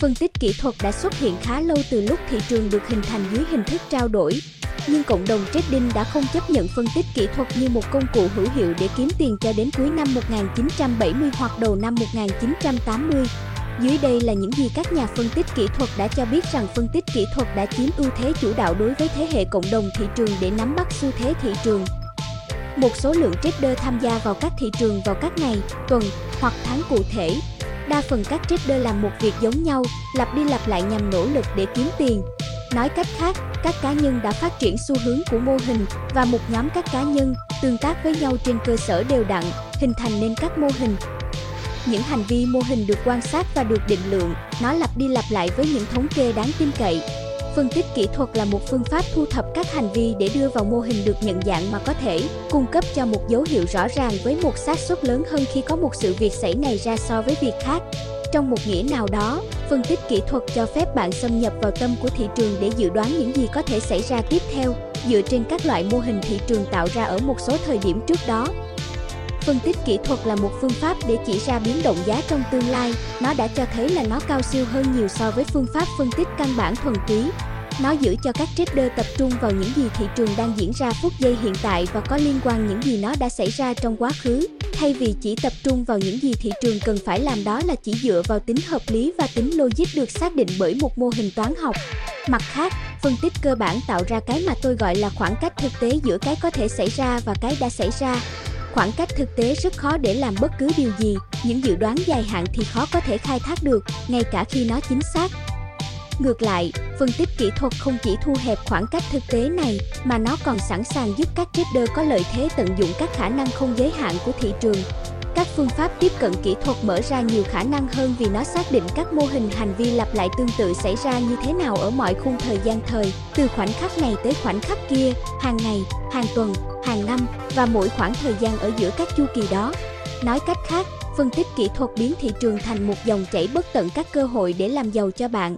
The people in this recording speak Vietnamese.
Phân tích kỹ thuật đã xuất hiện khá lâu từ lúc thị trường được hình thành dưới hình thức trao đổi. Nhưng cộng đồng trading đã không chấp nhận phân tích kỹ thuật như một công cụ hữu hiệu để kiếm tiền cho đến cuối năm 1970 hoặc đầu năm 1980. Dưới đây là những gì các nhà phân tích kỹ thuật đã cho biết rằng phân tích kỹ thuật đã chiếm ưu thế chủ đạo đối với thế hệ cộng đồng thị trường để nắm bắt xu thế thị trường. Một số lượng trader tham gia vào các thị trường vào các ngày, tuần hoặc tháng cụ thể. Đa phần các trader làm một việc giống nhau, lặp đi lặp lại nhằm nỗ lực để kiếm tiền. Nói cách khác, các cá nhân đã phát triển xu hướng của mô hình và một nhóm các cá nhân tương tác với nhau trên cơ sở đều đặn, hình thành nên các mô hình những hành vi mô hình được quan sát và được định lượng, nó lặp đi lặp lại với những thống kê đáng tin cậy. Phân tích kỹ thuật là một phương pháp thu thập các hành vi để đưa vào mô hình được nhận dạng mà có thể cung cấp cho một dấu hiệu rõ ràng với một xác suất lớn hơn khi có một sự việc xảy này ra so với việc khác. Trong một nghĩa nào đó, phân tích kỹ thuật cho phép bạn xâm nhập vào tâm của thị trường để dự đoán những gì có thể xảy ra tiếp theo, dựa trên các loại mô hình thị trường tạo ra ở một số thời điểm trước đó. Phân tích kỹ thuật là một phương pháp để chỉ ra biến động giá trong tương lai, nó đã cho thấy là nó cao siêu hơn nhiều so với phương pháp phân tích căn bản thuần túy. Nó giữ cho các trader tập trung vào những gì thị trường đang diễn ra phút giây hiện tại và có liên quan những gì nó đã xảy ra trong quá khứ, thay vì chỉ tập trung vào những gì thị trường cần phải làm đó là chỉ dựa vào tính hợp lý và tính logic được xác định bởi một mô hình toán học. Mặt khác, phân tích cơ bản tạo ra cái mà tôi gọi là khoảng cách thực tế giữa cái có thể xảy ra và cái đã xảy ra khoảng cách thực tế rất khó để làm bất cứ điều gì những dự đoán dài hạn thì khó có thể khai thác được ngay cả khi nó chính xác. Ngược lại phân tích kỹ thuật không chỉ thu hẹp khoảng cách thực tế này mà nó còn sẵn sàng giúp các trader có lợi thế tận dụng các khả năng không giới hạn của thị trường. Các phương pháp tiếp cận kỹ thuật mở ra nhiều khả năng hơn vì nó xác định các mô hình hành vi lặp lại tương tự xảy ra như thế nào ở mọi khung thời gian thời, từ khoảnh khắc này tới khoảnh khắc kia, hàng ngày, hàng tuần, hàng năm và mỗi khoảng thời gian ở giữa các chu kỳ đó. Nói cách khác, phân tích kỹ thuật biến thị trường thành một dòng chảy bất tận các cơ hội để làm giàu cho bạn.